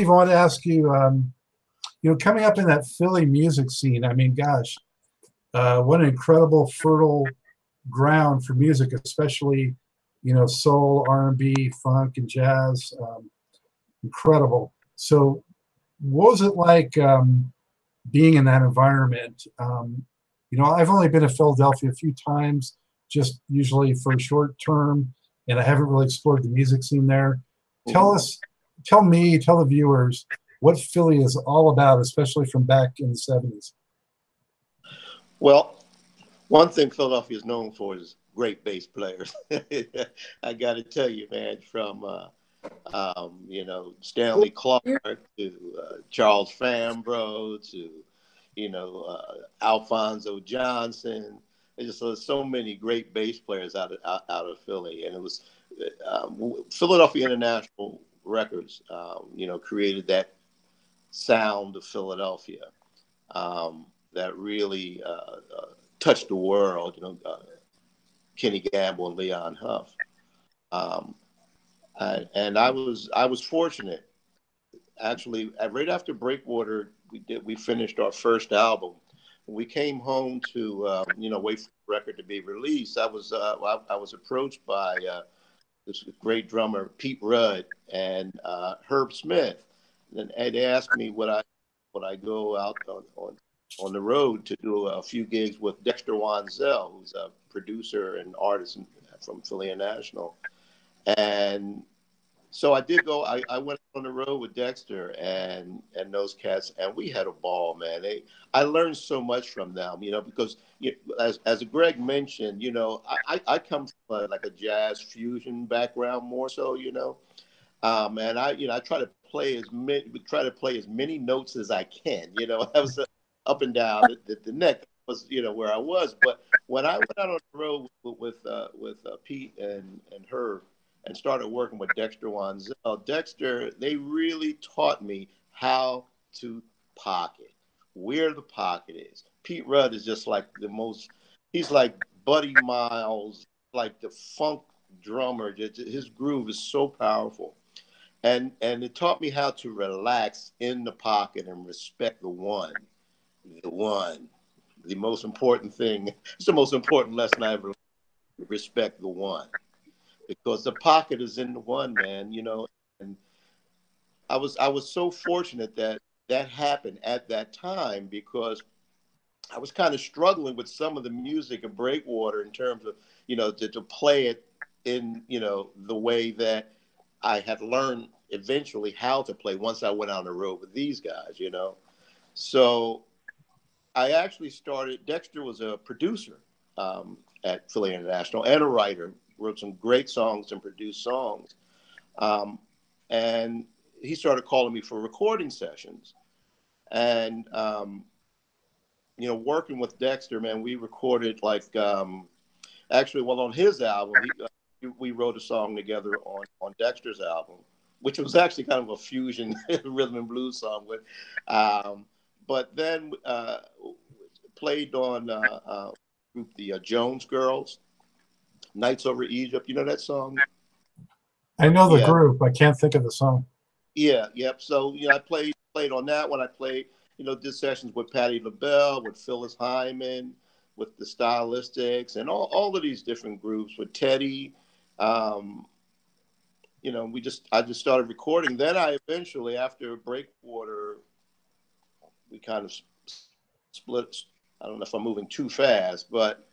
Steve, I want to ask you, um, you know, coming up in that Philly music scene, I mean, gosh, uh, what an incredible fertile ground for music, especially, you know, soul, R&B, funk, and jazz. Um, incredible. So, what was it like um, being in that environment? Um, you know, I've only been to Philadelphia a few times, just usually for a short term, and I haven't really explored the music scene there. Tell Mm-hmm. us, tell me, tell the viewers what Philly is all about, especially from back in the 70s. Well, one thing Philadelphia is known for is great bass players. I got to tell you, man, from uh, um, you know Stanley Clarke to uh, Charles Fambrough to you know uh, Alphonso Johnson. There's just uh, so many great bass players out of out, out of Philly, and it was um, Philadelphia International Records. Um, you know, created that sound of Philadelphia um, that really uh, uh, touched the world. You know, uh, Kenny Gamble and Leon Huff. Um, and, and I was I was fortunate. Actually, right after Breakwater, we did we finished our first album. We came home to uh, you know wait for the record to be released. I was uh, I, I was approached by uh, this great drummer Pete Rudd and uh, Herb Smith, and, they asked me would I would I go out on, on on the road to do a few gigs with Dexter Wansel, who's a producer and artist from Philly National. And so I did go, I, I went on the road with Dexter and and those cats, and we had a ball, man. They, I learned so much from them, you know, because you, as, as Greg mentioned, you know, I, I, come from a, like a jazz fusion background more so, you know. Um, and I, you know, I try to play as many, try to play as many notes as I can, you know. I was up and down the, the, the, neck was, you know, where I was. But when I went out on the road with with, uh, with uh, Pete and and Herb and started working with Dexter Wansel, Dexter, they really taught me how to pocket, where the pocket is. Pete Rudd is just like the most. He's like Buddy Miles, like the funk drummer. His groove is so powerful and and it taught me how to relax in the pocket and respect the one the one the most important thing it's the most important lesson i ever learned, respect the one because the pocket is in the one man you know and i was i was so fortunate that that happened at that time because i was kind of struggling with some of the music of breakwater in terms of you know to, to play it in you know the way that I had learned eventually how to play once I went on the road with these guys, you know. So I actually started. Dexter was a producer um, at Philly International and a writer. Wrote some great songs and produced songs, um, and he started calling me for recording sessions. And um, you know, working with Dexter, man, we recorded like um, actually, well, on his album, he, we wrote a song together on on Dexter's album, which was actually kind of a fusion rhythm and blues song. But um, but then uh, played on uh, uh, the uh, Jones Girls, "Nights Over Egypt." You know that song? I know the Yeah. group. I can't think of the song. Yeah, yep. So you know, I played played on that one. I played, you know, did sessions with Patti LaBelle, with Phyllis Hyman, with the Stylistics, and all, all of these different groups with Teddy. Um, you know, we just I just started recording. Then I eventually, after Breakwater, we kind of split. I don't know if I'm moving too fast, but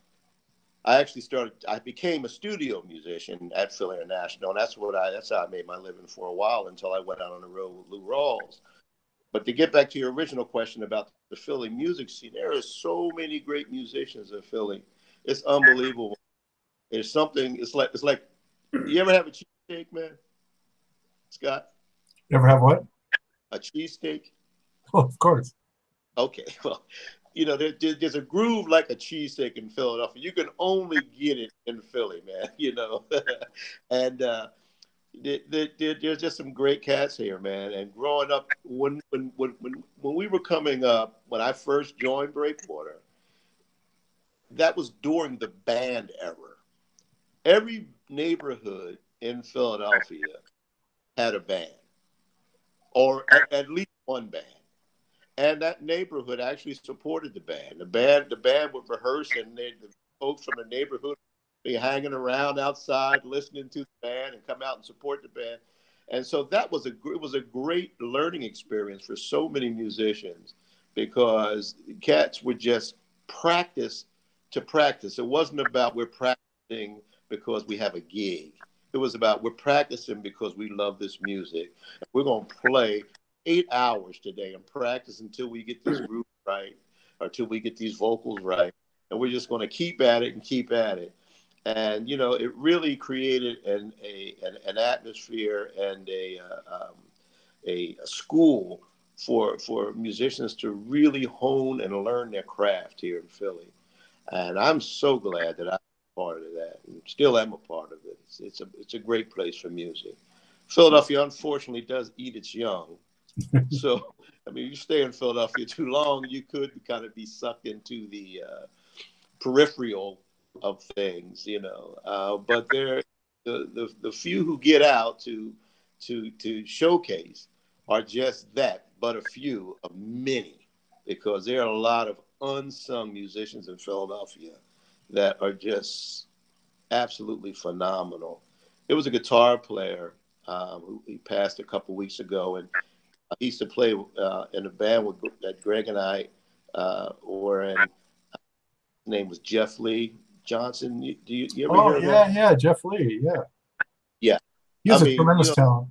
I actually started. I became a studio musician at Philly International, and that's what I. That's how I made my living for a while until I went out on the road with Lou Rawls. But to get back to your original question about the Philly music scene, there are so many great musicians in Philly. It's unbelievable. It's something. It's like it's like. You ever have a cheesecake, man? Scott, You ever have what? a cheesecake. Oh, of course. Okay, well, you know, there, there- there's a groove like a cheesesteak in Philadelphia. You can only get it in Philly, man. You know, and uh, there, there- there's just some great cats here, man. And growing up, when when when when when we were coming up, when I first joined Breakwater, that was during the band era. Every neighborhood in Philadelphia had a band. or at, at least one band. And that neighborhood actually supported the band. The band, the band would rehearse, and they, the folks from the neighborhood be hanging around outside, listening to the band, and come out and support the band. And so that was a it was a great learning experience for so many musicians because cats would just practice to practice. It wasn't about we're practicing because we have a gig. It was about we're practicing because we love this music. We're going to play eight hours today and practice until we get this group right or until we get these vocals right. And we're just going to keep at it and keep at it. And, you know, it really created an, a, an, an atmosphere and a, uh, um, a, a school for, for musicians to really hone and learn their craft here in Philly. And I'm so glad that I'm part of that and still am a part of it. It's, it's, a, it's a great place for music. Philadelphia, unfortunately, does eat its young. so, I mean, you stay in Philadelphia too long, you could kind of be sucked into the uh, peripheral of things, you know. Uh, but there, the, the the few who get out to to to showcase are just that, but a few of many, because there are a lot of unsung musicians in Philadelphia that are just absolutely phenomenal. There was a guitar player um, who he passed a couple weeks ago, and he used to play uh, in a band with, that Greg and I uh, were in. His name was Jeff Lee Johnson. You, do you, you ever oh, hear yeah, yeah, Jeff Lee, yeah. Yeah. He's I a mean, tremendous you know, talent.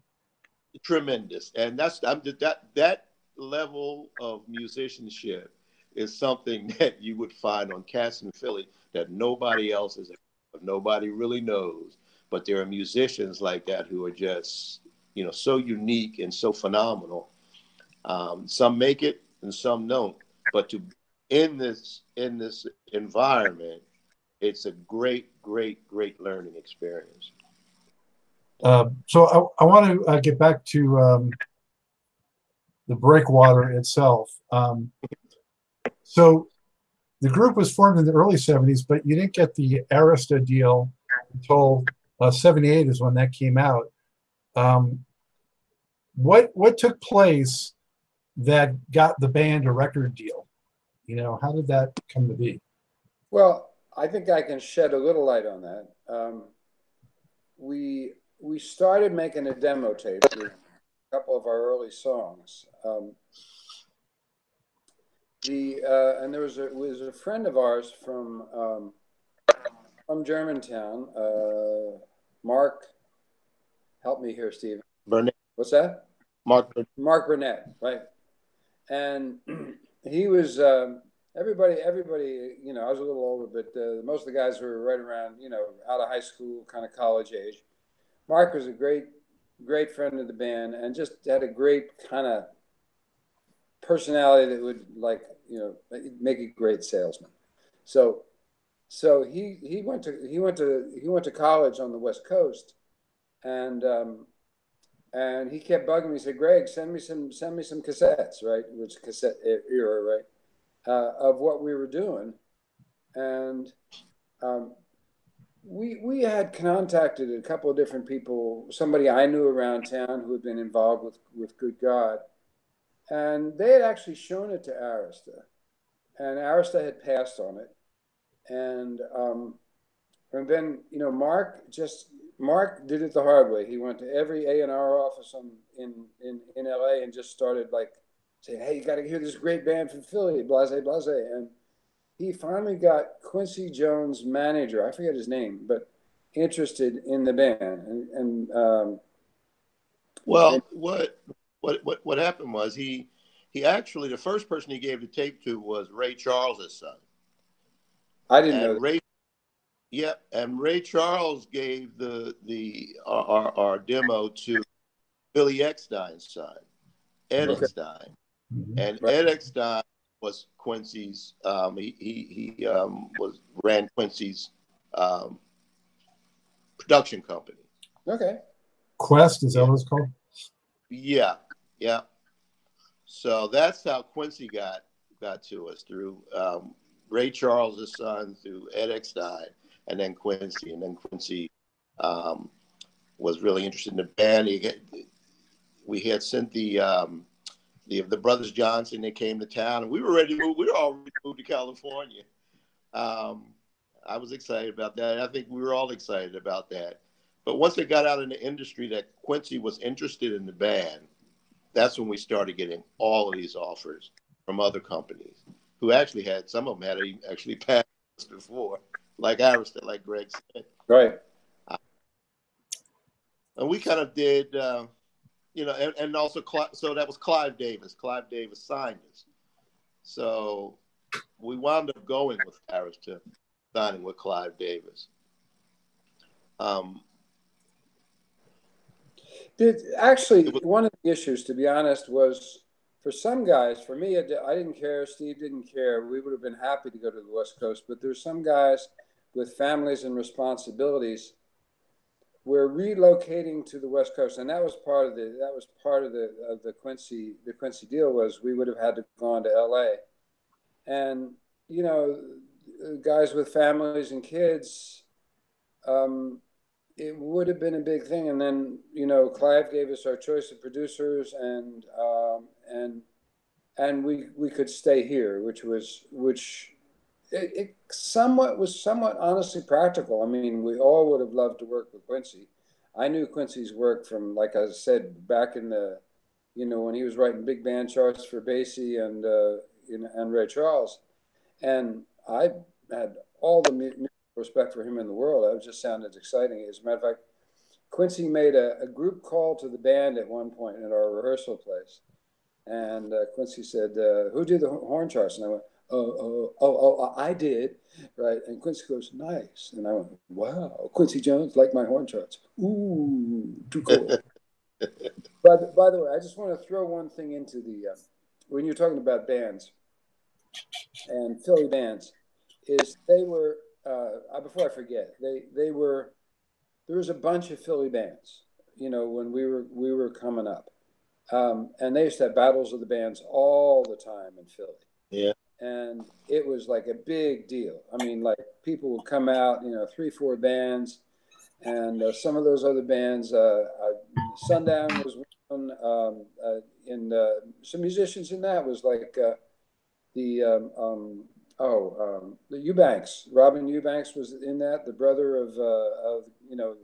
Tremendous, and that's I'm, that that level of musicianship is something that you would find on Cats in Philly that nobody else is, nobody really knows. But there are musicians like that who are just, you know, so unique and so phenomenal. Um, some make it and some don't. But to in this in this environment, it's a great, great, great learning experience. Uh, so I, I want to uh, get back to um, the breakwater itself. Um, so the group was formed in the early 70s, but you didn't get the Arista deal until uh, 78 is when that came out. Um, what what took place that got the band a record deal? You know, how did that come to be? Well, I think I can shed a little light on that. Um, we we started making a demo tape with a couple of our early songs. Um, the uh, and there was a was a friend of ours from um, from Germantown, uh, Mark. Help me here, Steve. Burnett, What's that? Mark, Mark Burnett, right? And he was um, everybody. Everybody, you know, I was a little older, but uh, most of the guys were right around, you know, out of high school, kind of college age. Mark was a great, great friend of the band, and just had a great kind of personality that would like, you know, make a great salesman. So, so he he went to he went to he went to college on the West Coast, and um, and he kept bugging me. He said, "Greg, send me some send me some cassettes, right? Which cassette era, right? Uh, of what we were doing." And um, we we had contacted a couple of different people. Somebody I knew around town who had been involved with with Good God, and they had actually shown it to Arista, and Arista had passed on it, and um, and then you know Mark just Mark did it the hard way. He went to every A and R office in in in LA and just started like saying, "Hey, you got to hear this great band from Philly, blase blase." And he finally got Quincy Jones' manager, I forget his name, but interested in the band. And, and um, Well, And- what what what what happened was he he actually the first person he gave the tape to was Ray Charles's son. I didn't know. And Ray Yep, and Ray Charles gave the the our, our, our demo to Billy Eckstine's son, Ed Okay. Eckstine. Mhm. And Right. Ed Eckstine was Quincy's um, he he, he um, was ran Quincy's um, production company. Okay. Qwest is that what it's called? Yeah, yeah. So that's how Quincy got got to us through um, Ray Charles' son, through Ed Eckstine, and then Quincy, and then Quincy um, was really interested in the band. He get, we had sent the um, the the brothers Johnson. They came to town, and we were ready to move. We were all ready to move to California. Um, I was excited about that. I think we were all excited about that. But once it got out in the industry that Quincy was interested in the band, that's when we started getting all of these offers from other companies who actually had some of them had actually passed before, like Arista, like Greg said. Right. Uh, and we kind of did, uh, you know, and, and also, so that was Clive Davis. Clive Davis signed us. So we wound up going with Arista, signing with Clive Davis. Um, did, actually, one of the issues, to be honest, was for some guys, for me, I didn't care. Steve didn't care. We would have been happy to go to the West Coast, but there's some guys with families and responsibilities. We're relocating to the West Coast, and that was part of the that was part of the of the Quincy the Quincy deal was we would have had to go on to L.A. And you know, guys with families and kids, um, it would have been a big thing. And then, you know, Clive gave us our choice of producers and, um, and, and we, we could stay here, which was, which it, it, somewhat was somewhat honestly practical. I mean, we all would have loved to work with Quincy. I knew Quincy's work from, like I said, back in the, you know, when he was writing big band charts for Basie and, uh, you know, and Ray Charles. And I had all the respect for him in the world. It just sounded exciting. As a matter of fact, Quincy made a, a group call to the band at one point at our rehearsal place. And uh, Quincy said, uh, Who did the horn charts? And I went, oh, oh, oh, oh, I did. Right. And Quincy goes, Nice. And I went, Wow, Quincy Jones like my horn charts. Ooh, too cool. by, the, by the way, I just want to throw one thing into the, uh, when you're talking about bands and Philly bands, is they were uh, before I forget, they they were there was a bunch of Philly bands, you know, when we were we were coming up, um, and they used to have battles of the bands all the time in Philly. Yeah, and it was like a big deal. I mean, like people would come out, you know, three four bands, and uh, some of those other bands, uh, uh Sundown was one, um, uh, and some musicians in that was like the um, um Oh, um, the Eubanks. Robin Eubanks was in that, the brother of, uh, of you know,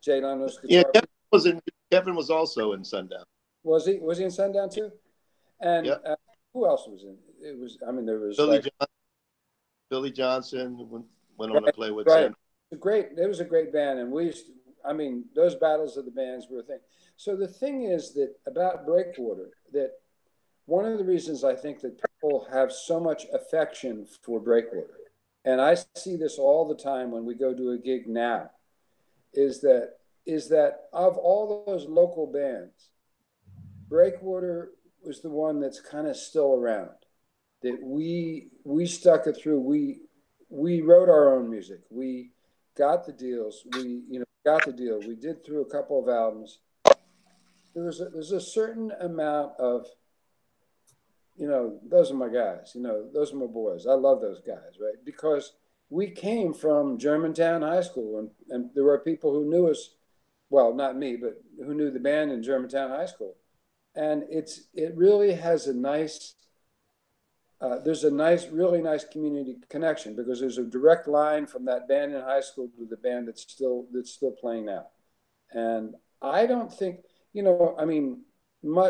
Jay Leno's guitar. Yeah, Kevin was in. Kevin was also in Sundown. Was he? Was he in Sundown too? And yep. uh, who else was in? It was. I mean, there was Billy like, Johnson. Billy Johnson went, went on to play with. Right. A great. It was a great band, and we used. To, I mean, those battles of the bands were a thing. So the thing is that about Breakwater that one of the reasons I think that people have so much affection for Breakwater, and I see this all the time when we go to a gig now, is that is that of all those local bands, Breakwater was the one that's kind of still around. That we we stuck it through. We we wrote our own music. We got the deals. We you know got the deal. We did through a couple of albums. There was a, there's a certain amount of you know, those are my guys. You know, those are my boys. I love those guys, right? Because we came from Germantown High School, and, and there were people who knew us. Well, not me, but who knew the band in Germantown High School, and it's it really has a nice. Uh, there's a nice, really nice community connection because there's a direct line from that band in high school to the band that's still that's still playing now, and I don't think you know. I mean,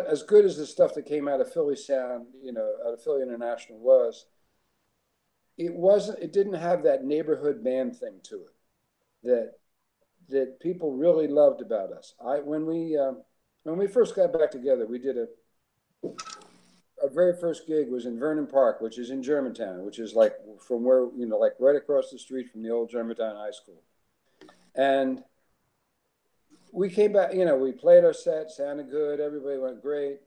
as good as the stuff that came out of Philly Sound, you know, out of Philly International was, it wasn't. It didn't have that neighborhood band thing to it that that people really loved about us. I when we um, when we first got back together, we did a our very first gig was in Vernon Park, which is in Germantown, which is like from where you know, like right across the street from the old Germantown High School, and we came back, you know, we played our set, sounded good, everybody went great.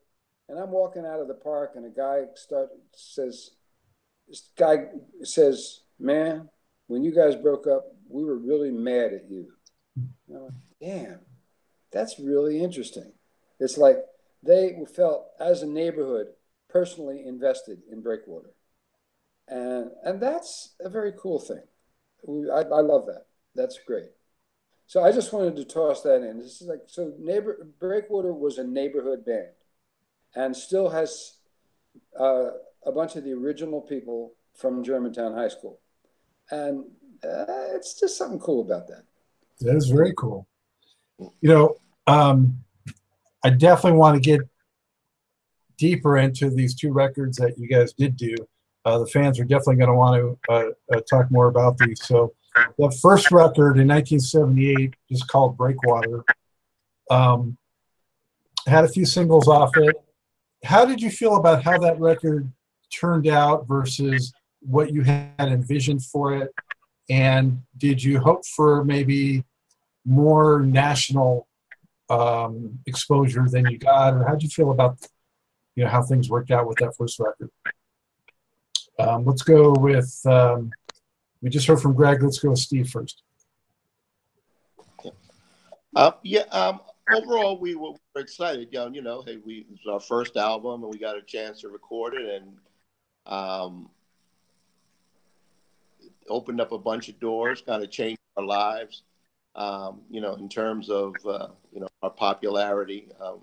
And I'm walking out of the park and a guy start says, this guy says, man, when you guys broke up, we were really mad at you. And I went, damn, that's really interesting. It's like they felt as a neighborhood personally invested in Breakwater. And, and that's a very cool thing. We, I, I love that. That's great. So I just wanted to toss that in. This is like so. Neighbor Breakwater was a neighborhood band, and still has uh, a bunch of the original people from Germantown High School, and uh, it's just something cool about that. That is very cool. You know, um, I definitely want to get deeper into these two records that you guys did do. Uh, the fans are definitely going to want to uh, uh, talk more about these. So, the first record in 1978 is called Breakwater. Um, had a few singles off it. How did you feel about how that record turned out versus what you had envisioned for it? And did you hope for maybe more national um, exposure than you got, or how did you feel about you know how things worked out with that first record? Um, let's go with um, we just heard from Greg. Let's go with Steve first. Uh, yeah, um, overall we were, excited. You know, you know, hey, we it was our first album, and we got a chance to record it, and um, it opened up a bunch of doors, kind of changed our lives. Um, you know, in terms of uh, you know our popularity. Um,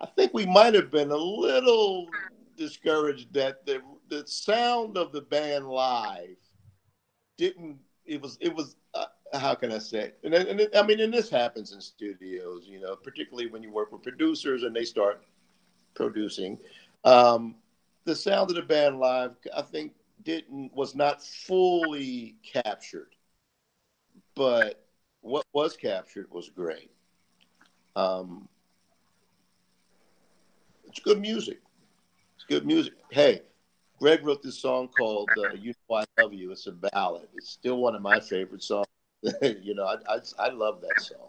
I think we might have been a little discouraged that the the sound of the band live didn't. It was it was uh, how can I say? And, and it, I mean, and this happens in studios, you know, particularly when you work with producers and they start producing. Um, the sound of the band live, I think, didn't was not fully captured, but what was captured was great. Um, it's good music. It's good music. Hey, Greg wrote this song called uh, "You Know I Love You." It's a ballad. It's still one of my favorite songs. you know, I, I, I love that song.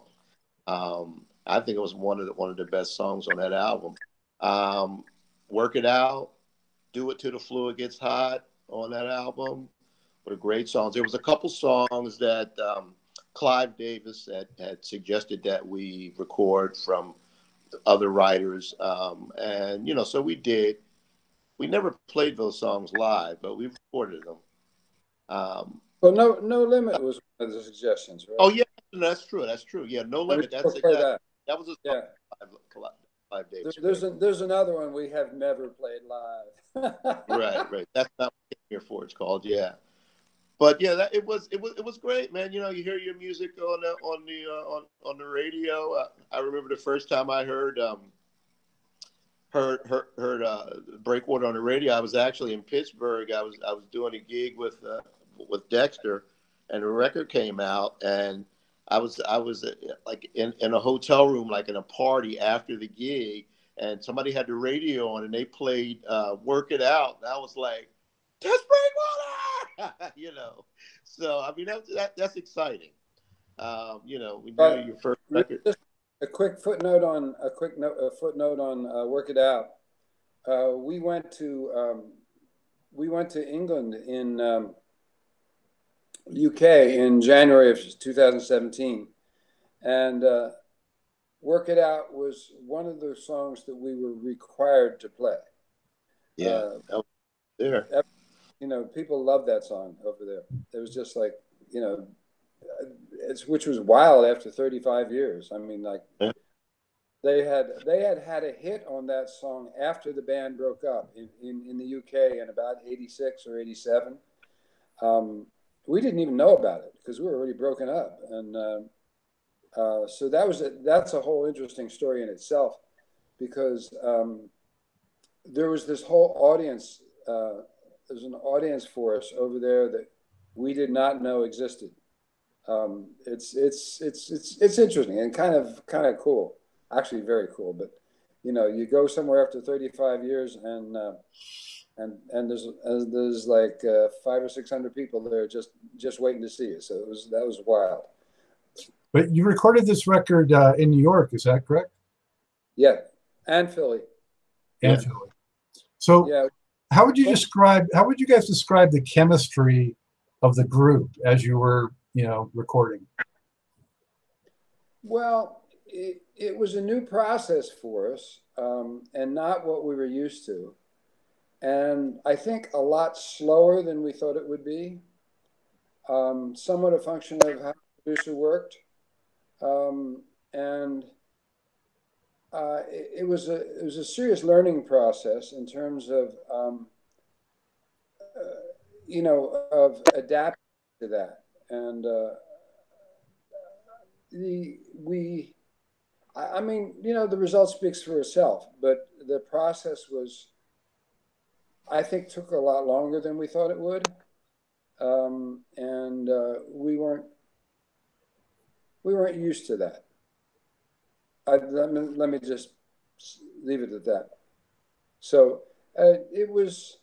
Um, I think it was one of the one of the best songs on that album. Um, Work it out, do it till the floor gets hot on that album. What a great songs. There was a couple songs that um, Clive Davis had, had suggested that we record from other writers, um, and you know, so we did. We never played those songs live, but we recorded them. Um, well, no, no limit was one of the suggestions, right? Oh yeah, that's true. That's true. Yeah, no limit. That's that, that. that was a yeah. Clive, Clive Davis. There's, there's, a, there's another one we have never played live. right, right. That's not what here for. It's called yeah. But yeah, that, it was it was it was great, man. You know, you hear your music on the on the uh, on on the radio. Uh, I remember the first time I heard um, heard heard, heard uh, Breakwater on the radio. I was actually in Pittsburgh. I was I was doing a gig with uh, with Dexter, and the record came out, and I was I was uh, like in, in a hotel room, like in a party after the gig, and somebody had the radio on, and they played uh, "Work It Out," and I was like, "That's Breakwater," you know. So I mean, that, that that's exciting. Um, you know, when you your first record. A quick footnote on a quick note, a footnote on uh, "Work It Out." Uh, we went to um, we went to England in um, UK in January of 2017, and uh, "Work It Out" was one of the songs that we were required to play. Yeah, uh, there. You know, people love that song over there. It was just like you know, it's which was wild after 35 years. I mean, like. Yeah. They had they had had a hit on that song after the band broke up in, in, in the UK in about 86 or 87. Um, we didn't even know about it because we were already broken up. And uh, uh, so that was a, that's a whole interesting story in itself because um, there was this whole audience. Uh, there's an audience for us over there that we did not know existed. Um, it's it's it's it's it's interesting and kind of kind of cool. Actually, very cool. But you know, you go somewhere after 35 years and uh, and and there's and there's like uh, five or six hundred people there just just waiting to see you. So it was that was wild. But you recorded this record uh, in New York, is that correct? Yeah, and Philly. And yeah. Philly. So, yeah. How would you describe? How would you guys describe the chemistry of the group as you were, you know, recording? Well, it, it was a new process for us, um, and not what we were used to and I think a lot slower than we thought it would be. Um, somewhat a function of how the producer worked, um, and uh, it, it, was a it was a serious learning process in terms of um, uh, you know of adapting to that, and uh, the we. I, I mean, you know, the result speaks for itself, but the process was, I think, took a lot longer than we thought it would, um, and uh, we weren't we weren't used to that. I, let, me, let me just leave it at that. So uh, it was.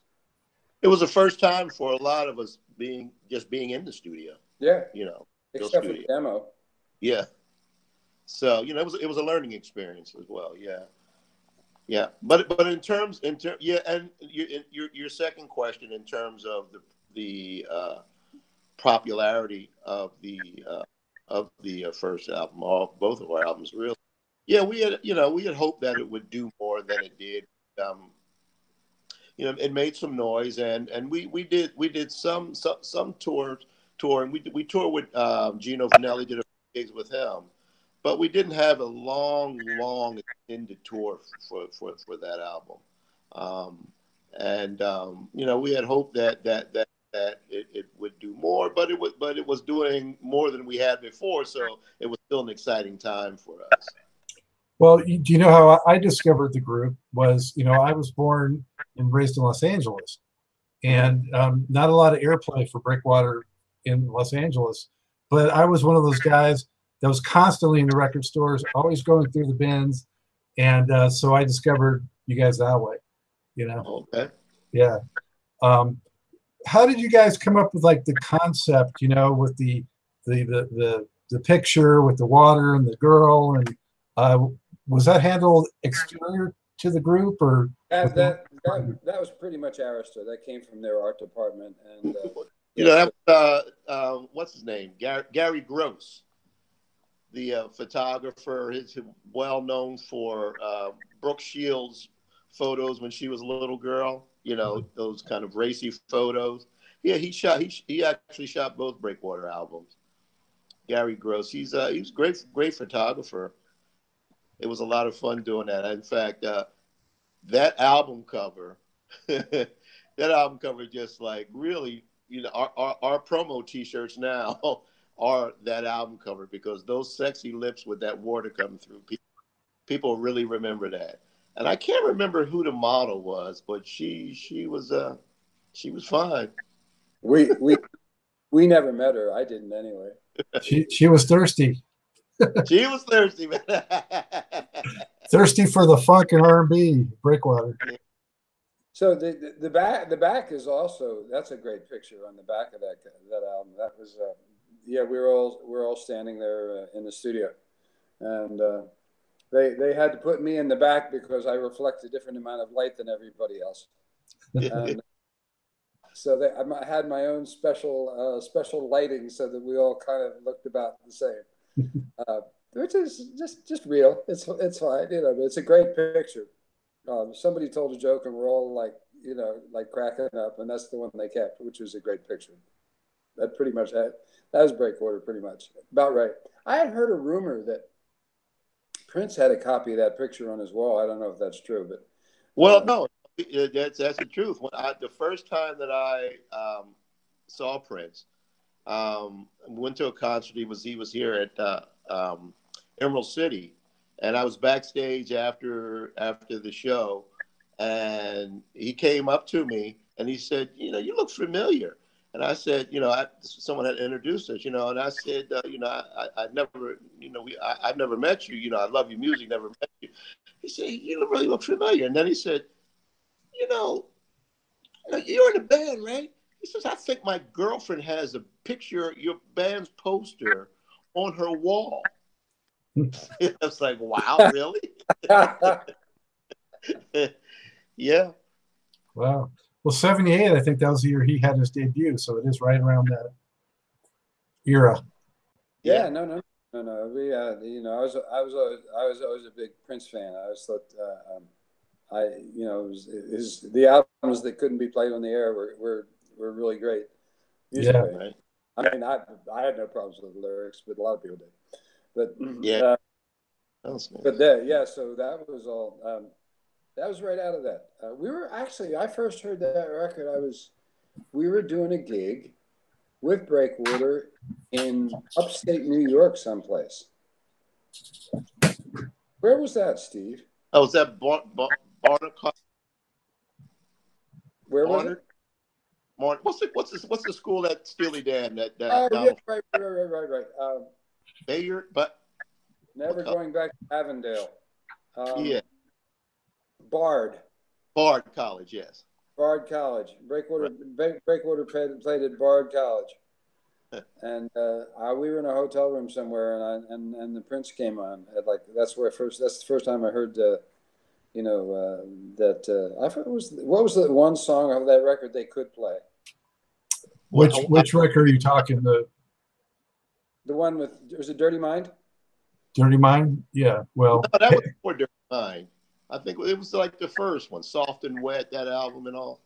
It was the first time for a lot of us being just being in the studio. Yeah. You know, except for the demo. Yeah. So you know, it was it was a learning experience as well. Yeah. Yeah, but but in terms in ter- yeah, and your your your second question in terms of the the uh, popularity of the uh, of the uh, first album, all both of our albums, really. Yeah, we had you know we had hoped that it would do more than it did. Um, you know, it made some noise, and and we we did we did some some some tours tour, and we we toured with um, Gino Vannelli, did a few gigs with him, but we didn't have a long long extended tour for for for that album. Um, and um, you know, we had hoped that that that that it, it would do more, but it was but it was doing more than we had before, so it was still an exciting time for us. Well, do you know how I discovered the group? Was you know I was born and raised in Los Angeles, and um, not a lot of airplay for Breakwater in Los Angeles, but I was one of those guys that was constantly in the record stores, always going through the bins, and uh, so I discovered you guys that way. You know. Okay. Yeah. Um, how did you guys come up with like the concept? You know, with the the the the, the picture with the water and the girl, and uh, was that handled exterior to the group or? That that, that, that was pretty much Arista. That came from their art department, and uh, you know that uh, uh, what's his name, Garry, Garry Gross, the uh, photographer. He's well known for uh, Brooke Shields photos when she was a little girl you know, those kind of racy photos. Yeah, he shot. He he actually shot both Breakwater albums. Garry Gross. He's uh he's great great photographer. It was a lot of fun doing that. In fact, uh, that album cover, that album cover, just like really, you know, our our, our promo T-shirts now are that album cover because those sexy lips with that water coming through. People, people really remember that and I can't remember who the model was, but she she was uh she was fine. We we we never met her. I didn't anyway. She she was thirsty. she was thirsty, man. thirsty for the funk and R and B breakwater. So the, the, the back the back is also that's a great picture on the back of that that album. That was uh, yeah we were all we are all standing there uh, in the studio, and uh, they they had to put me in the back because I reflect a different amount of light than everybody else. and so they, I had my own special uh, special lighting so that we all kind of looked about the same, uh, which is just just real. It's it's fine, you know. But it's a great picture. Um, somebody told a joke and we're all like you know like cracking up, and that's the one they kept, which was a great picture. That pretty much had that was breakwater, pretty much about right. I had heard a rumor that Prince had a copy of that picture on his wall. I don't know if that's true, but well, no, that's that's the truth. When I, the first time that I um, saw Prince, um, went to a concert. He was he was here at uh, um, Emerald City, and I was backstage after after the show, and he came up to me and he said, "You know, you look familiar." And I said, you know, I, someone had introduced us, you know, and I said, uh, you know, I, I never, you know, we, I, have never met you, you know, I love your music, never met you. He said, you really look familiar. And then he said, you know, you're in a band, right? He says, I think my girlfriend has a picture, your band's poster on her wall. I was like, wow, really? yeah. Wow. Well, 78, I think that was the year he had his debut. So it is right around that era. Yeah, no, no, no, no. We, uh, you know, I was, I was, always, I was always a big Prince fan. I always thought, uh, um, I, you know, his, the albums that couldn't be played on the air were, were, were really great. Music yeah. Right? I mean, I I had no problems with the lyrics, but a lot of people did. But Yeah. uh, but there, yeah. So that was all. Um, that was right out of that. Uh, we were actually. I first heard that record. I was. We were doing a gig with Breakwater in upstate New York, someplace. Where was that, Steve? Oh, was that Bar- Bar- Barnard? Co- Where was Barnard? it? Martin, what's the what's the what's the school that Steely Dan that that Oh, Donald right, right, right, right, right. Um, Bayard? But never going back to Annandale. Um, yeah, Bard. Bard College, yes. Bard College. Breakwater Break- Breakwater played, played at Bard College, and uh, I, we were in a hotel room somewhere, and I, and and the Prince came on. At like that's where I first that's the first time I heard, uh, you know, uh, that uh, I thought it was what was the one song of that record they could play? Which Well, which record are you talking? The The one with was it Dirty Mind? Dirty Mind? Yeah. Well, No, that was before Dirty Mind. I think it was like the first one, Soft and Wet, that album and all.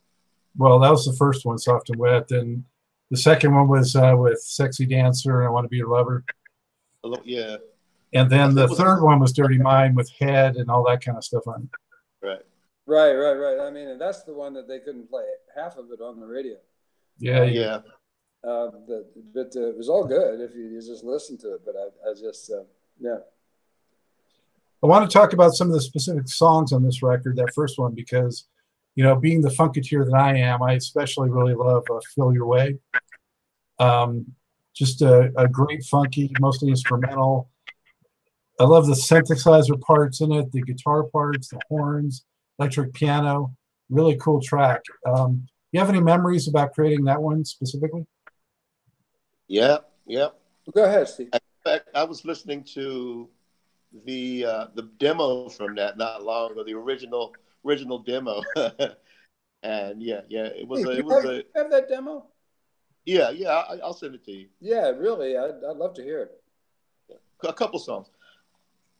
well, that was the first one, Soft and Wet. Then the second one was uh, with Sexy Dancer and I Want to Be Your Lover. A Yeah, And then the third one was Dirty Mind with Head and all that kind of stuff on it. right. Right, right, right. I mean, and that's the one that they couldn't play half of it on the radio. Yeah. yeah. Yeah. Uh, the, but uh, it was all good if you, you just listen to it. But I, I just, uh, yeah. I want to talk about some of the specific songs on this record, that first one, because, you know, being the funketeer that I am, I especially really love uh, Feel Your Way. Um, just a, a great funky, mostly instrumental. I love the synthesizer parts in it, the guitar parts, the horns, electric piano. Really cool track. Um, you have any memories about creating that one specifically? Yeah. Yeah. Go ahead, Steve. In fact, I was listening to the uh, the demo from that not long ago, the original original demo, and yeah, yeah, it was Hey, a, it was have, a have that demo? yeah, yeah. I, I'll send it to you. Yeah, really. I'd, I'd love to hear it. a couple songs.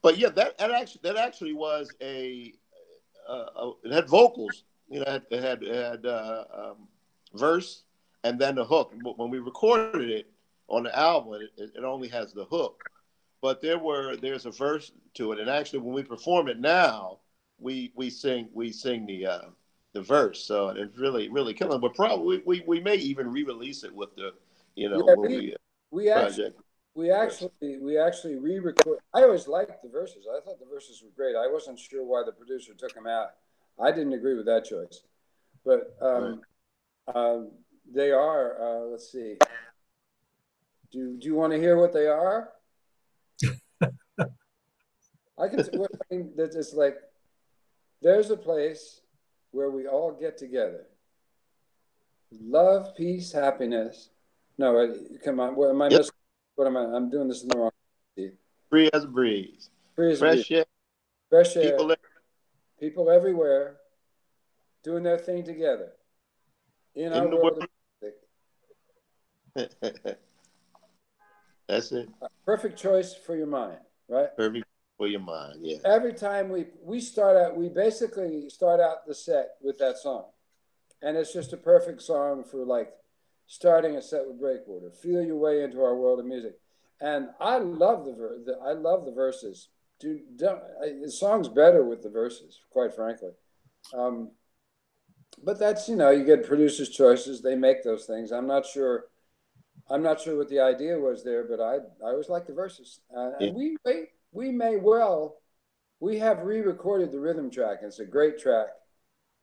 But yeah, that, that actually that actually was a, uh, uh, it had vocals. You know, it had it had, uh, um, verse and then the hook. But When we recorded it on the album, it, it only has the hook. But there were there's a verse to it, and actually when we perform it now, we we sing we sing the uh, the verse. So it's really really killing. But probably we, we may even re-release it with the you know Yeah, movie We actually, project. we actually, we actually re-record. I always liked the verses. I thought the verses were great. I wasn't sure why the producer took them out. I didn't agree with that choice, but um, um, they are. Uh, let's see. Do Do you want to hear what they are? I can. I mean, that it's like there's a place where we all get together. Love, peace, happiness. No, uh, come on. What am I Yep. missing? What am I? I'm doing this in the wrong. Free as a breeze, Freeze fresh air, fresh air, people. People everywhere doing their thing together. In our the world world. of music. That's it. A perfect choice for your mind, right? Perfect for your mind. Yeah. Every time we we start out, we basically start out the set with that song, and it's just a perfect song for like starting a set with Breakwater. Feel your way into our world of music, and I love the, ver- the I love the verses. Do don't, I, the song's better with the verses, quite frankly. Um, but that's you know you get producers' choices; they make those things. I'm not sure. I'm not sure what the idea was there, but I I always like the verses, uh, Yeah. and we may we may well we have re-recorded the rhythm track. It's a great track.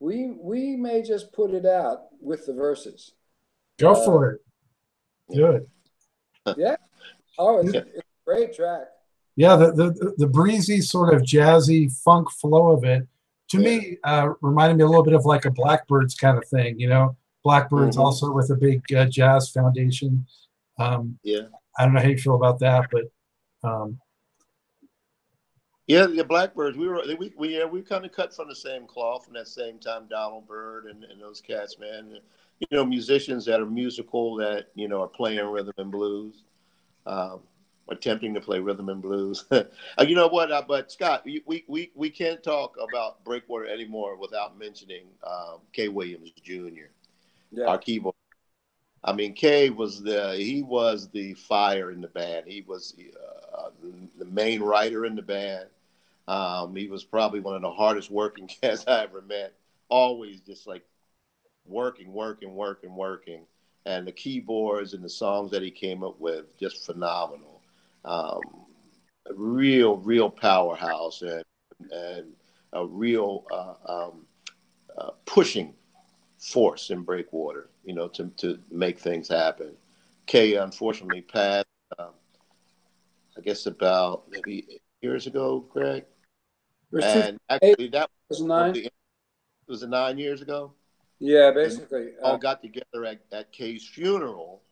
We we may just put it out with the verses. Go Uh, for it. Good. Yeah. Oh, it's, Yeah. it's a great track. Yeah, the, the the breezy sort of jazzy funk flow of it to me uh, reminded me a little bit of like a Blackbyrds kind of thing. You know, Blackbyrds Mhm. also with a big uh, jazz foundation. Um, Yeah. I don't know how you feel about that, but um, Yeah, the Blackbyrds. We were we we yeah we kind of cut from the same cloth from that same time. Donald Byrd and, and those cats, man. You know, musicians that are musical that you know are playing rhythm and blues, um, attempting to play rhythm and blues. uh, you know what? Uh, but Scott, we, we we can't talk about Breakwater anymore without mentioning um, Kae Williams Jr. Yeah. our keyboard. I mean, Kae was the he was the fire in the band. He was the, uh, the main writer in the band. Um, he was probably one of the hardest working cats I ever met. Always just like working, working, working, working. And the keyboards and the songs that he came up with, just phenomenal. Um, a real, real powerhouse and and a real uh, um, uh, pushing force in Breakwater, you know, to, to make things happen. Kae unfortunately passed, um, I guess, about maybe years ago, Greg. And actually, that was nine. The, was it nine years ago? Yeah, basically. all uh, got together at, at Kae's funeral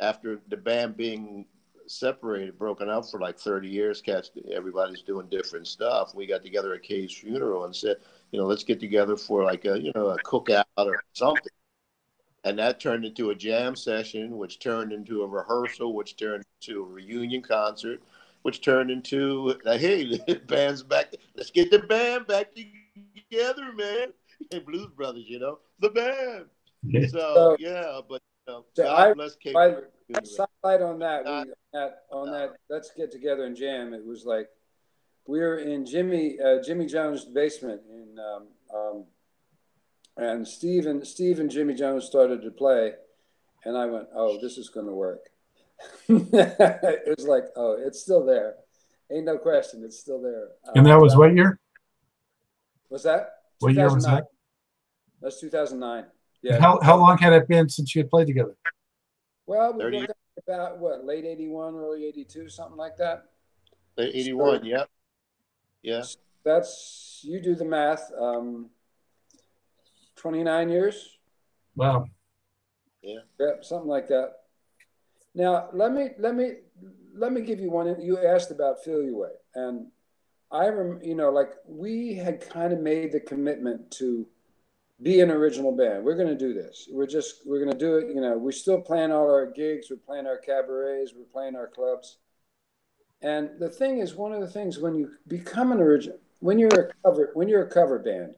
after the band being separated, broken up for like 30 years. Cats, everybody's doing different stuff. We got together at Kae's funeral and said, you know, let's get together for like a, you know, a cookout or something. And that turned into a jam session, which turned into a rehearsal, which turned into a reunion concert, which turned into, like, hey, the band's back. Let's get the band back together, man. Hey, Blues Brothers, you know, the band. So, yeah, but you know, so God I, bless Kae. Side on that, we, that, on that, let's get together and jam. It was like we were in Jimmy uh, Jimmy Jones' basement in, um, um, and Steve and Steve and Jimmy Jones started to play, and I went, "Oh, this is going to work." it was like, "Oh, it's still there, ain't no question, it's still there." And that was uh, what year? Was that? What year was that? That's 2009. Yeah. How how long had it been since you had played together? Well, we looked about what late 81, early 82, something like that. Late 81, so, yep. Yeah. That's you do the math. Um, 29 years. Wow. Yeah. Yeah, something like that. Now let me let me let me give you one. You asked about Feel Your Way, and I rem, you know, like we had kind of made the commitment to be an original band. We're going to do this. We're just we're going to do it. You know, we still plan all our gigs. We're playing our cabarets. We're playing our clubs. And the thing is, one of the things when you become an original, when you're a cover, when you're a cover band,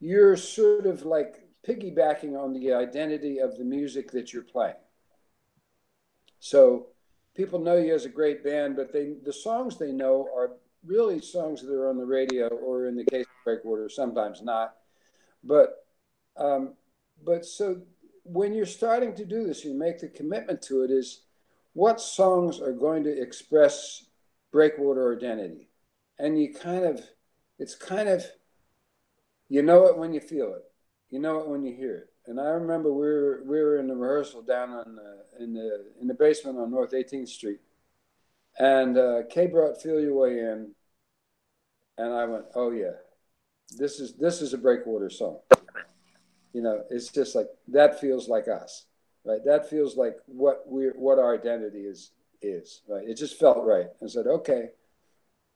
you're sort of like piggybacking on the identity of the music that you're playing. So people know you as a great band, but they the songs they know are really songs that are on the radio or in the case of Breakwater, sometimes not. But um, but so when you're starting to do this, you make the commitment to it is what songs are going to express breakwater identity? And you kind of it's kind of you know it when you feel it. You know it when you hear it. And i remember we were we were in the rehearsal down on the, in the in the basement on north 18th street. And uh, kae brought feel your way in. And i went oh yeah this is this is a breakwater song you know it's just like that feels like us right? That feels like what we what our identity is is, right? It just felt right, and said, okay,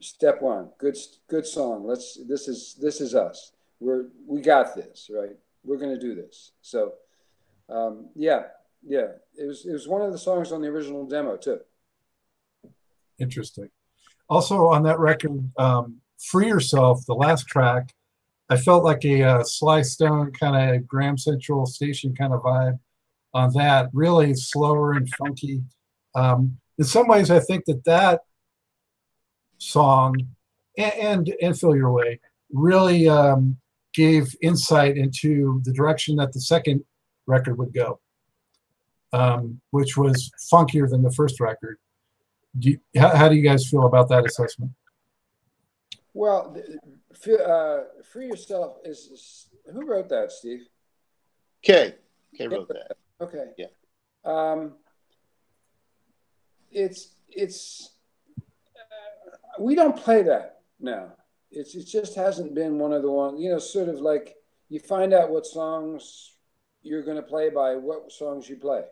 step one, good good song. Let's this is this is us. We're we got this, right? We're gonna do this. So, um, yeah, yeah, it was it was one of the songs on the original demo too. Interesting. Also on that record, um, "Free Yourself," the last track, I felt like a uh, Sly Stone kind of Graham Central Station kind of vibe on that, really slower and funky. Um, in some ways, I think that that song and and, and Feel Your Way really um, gave insight into the direction that the second record would go, um, which was funkier than the first record. Do you, how, how, do you guys feel about that assessment? Well, uh, Free Yourself is, is, who wrote that, Steve? Kae. Kae wrote that. Okay. Yeah. Um, it's it's uh, we don't play that now. It's it just hasn't been one of the ones you know, sort of like you find out what songs you're going to play by what songs you play,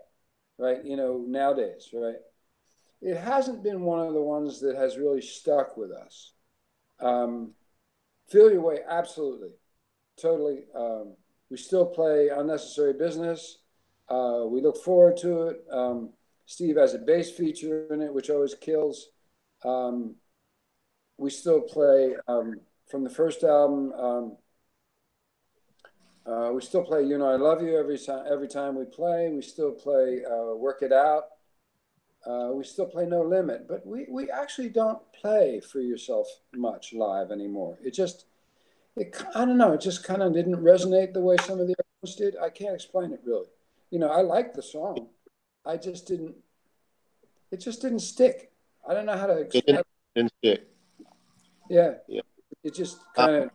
right? You know, nowadays, right? It hasn't been one of the ones that has really stuck with us. Um, feel your way, absolutely, totally. Um, we still play unnecessary business. Uh, we look forward to it. Um, Steve has a bass feature in it, which always kills. Um, we still play um, from the first album. Um, Uh, we still play "You Know I Love You" every time. Every time we play, we still play uh, "Work It Out." Uh, we still play "No Limit," but we we actually don't play "Free Yourself" much live anymore. It just, it I don't know. It just kind of didn't resonate the way some of the others did. I can't explain it really. You know, I like the song. I just didn't. It just didn't stick. I don't know how to. It didn't, didn't stick. Yeah. Yeah. It just kind of.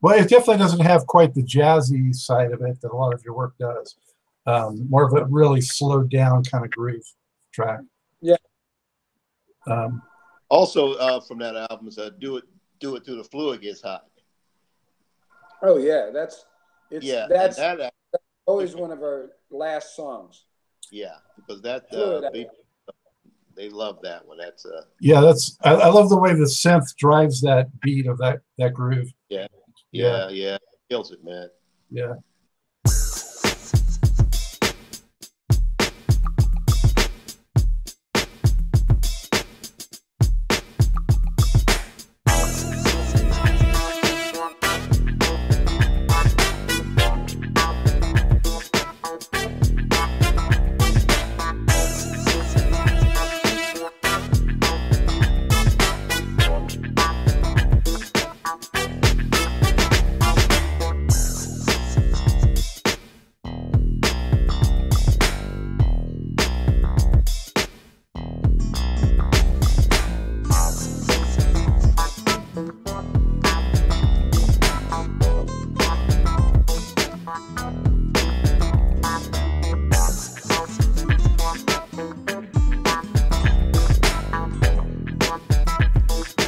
Well, it definitely doesn't have quite the jazzy side of it that a lot of your work does. Um, more of a really slowed down kind of groove track. Yeah. Um, Also, uh, from that album is uh, "Do It, Do It Through the Fluid Gets Hot." Oh yeah, that's. It's yeah, that's that, always one of our last songs. yeah, because that uh, they, they love that one. That's uh, yeah, that's I, I love the way the synth drives that beat of that that groove. yeah, Yeah. yeah, kills it, man. Yeah.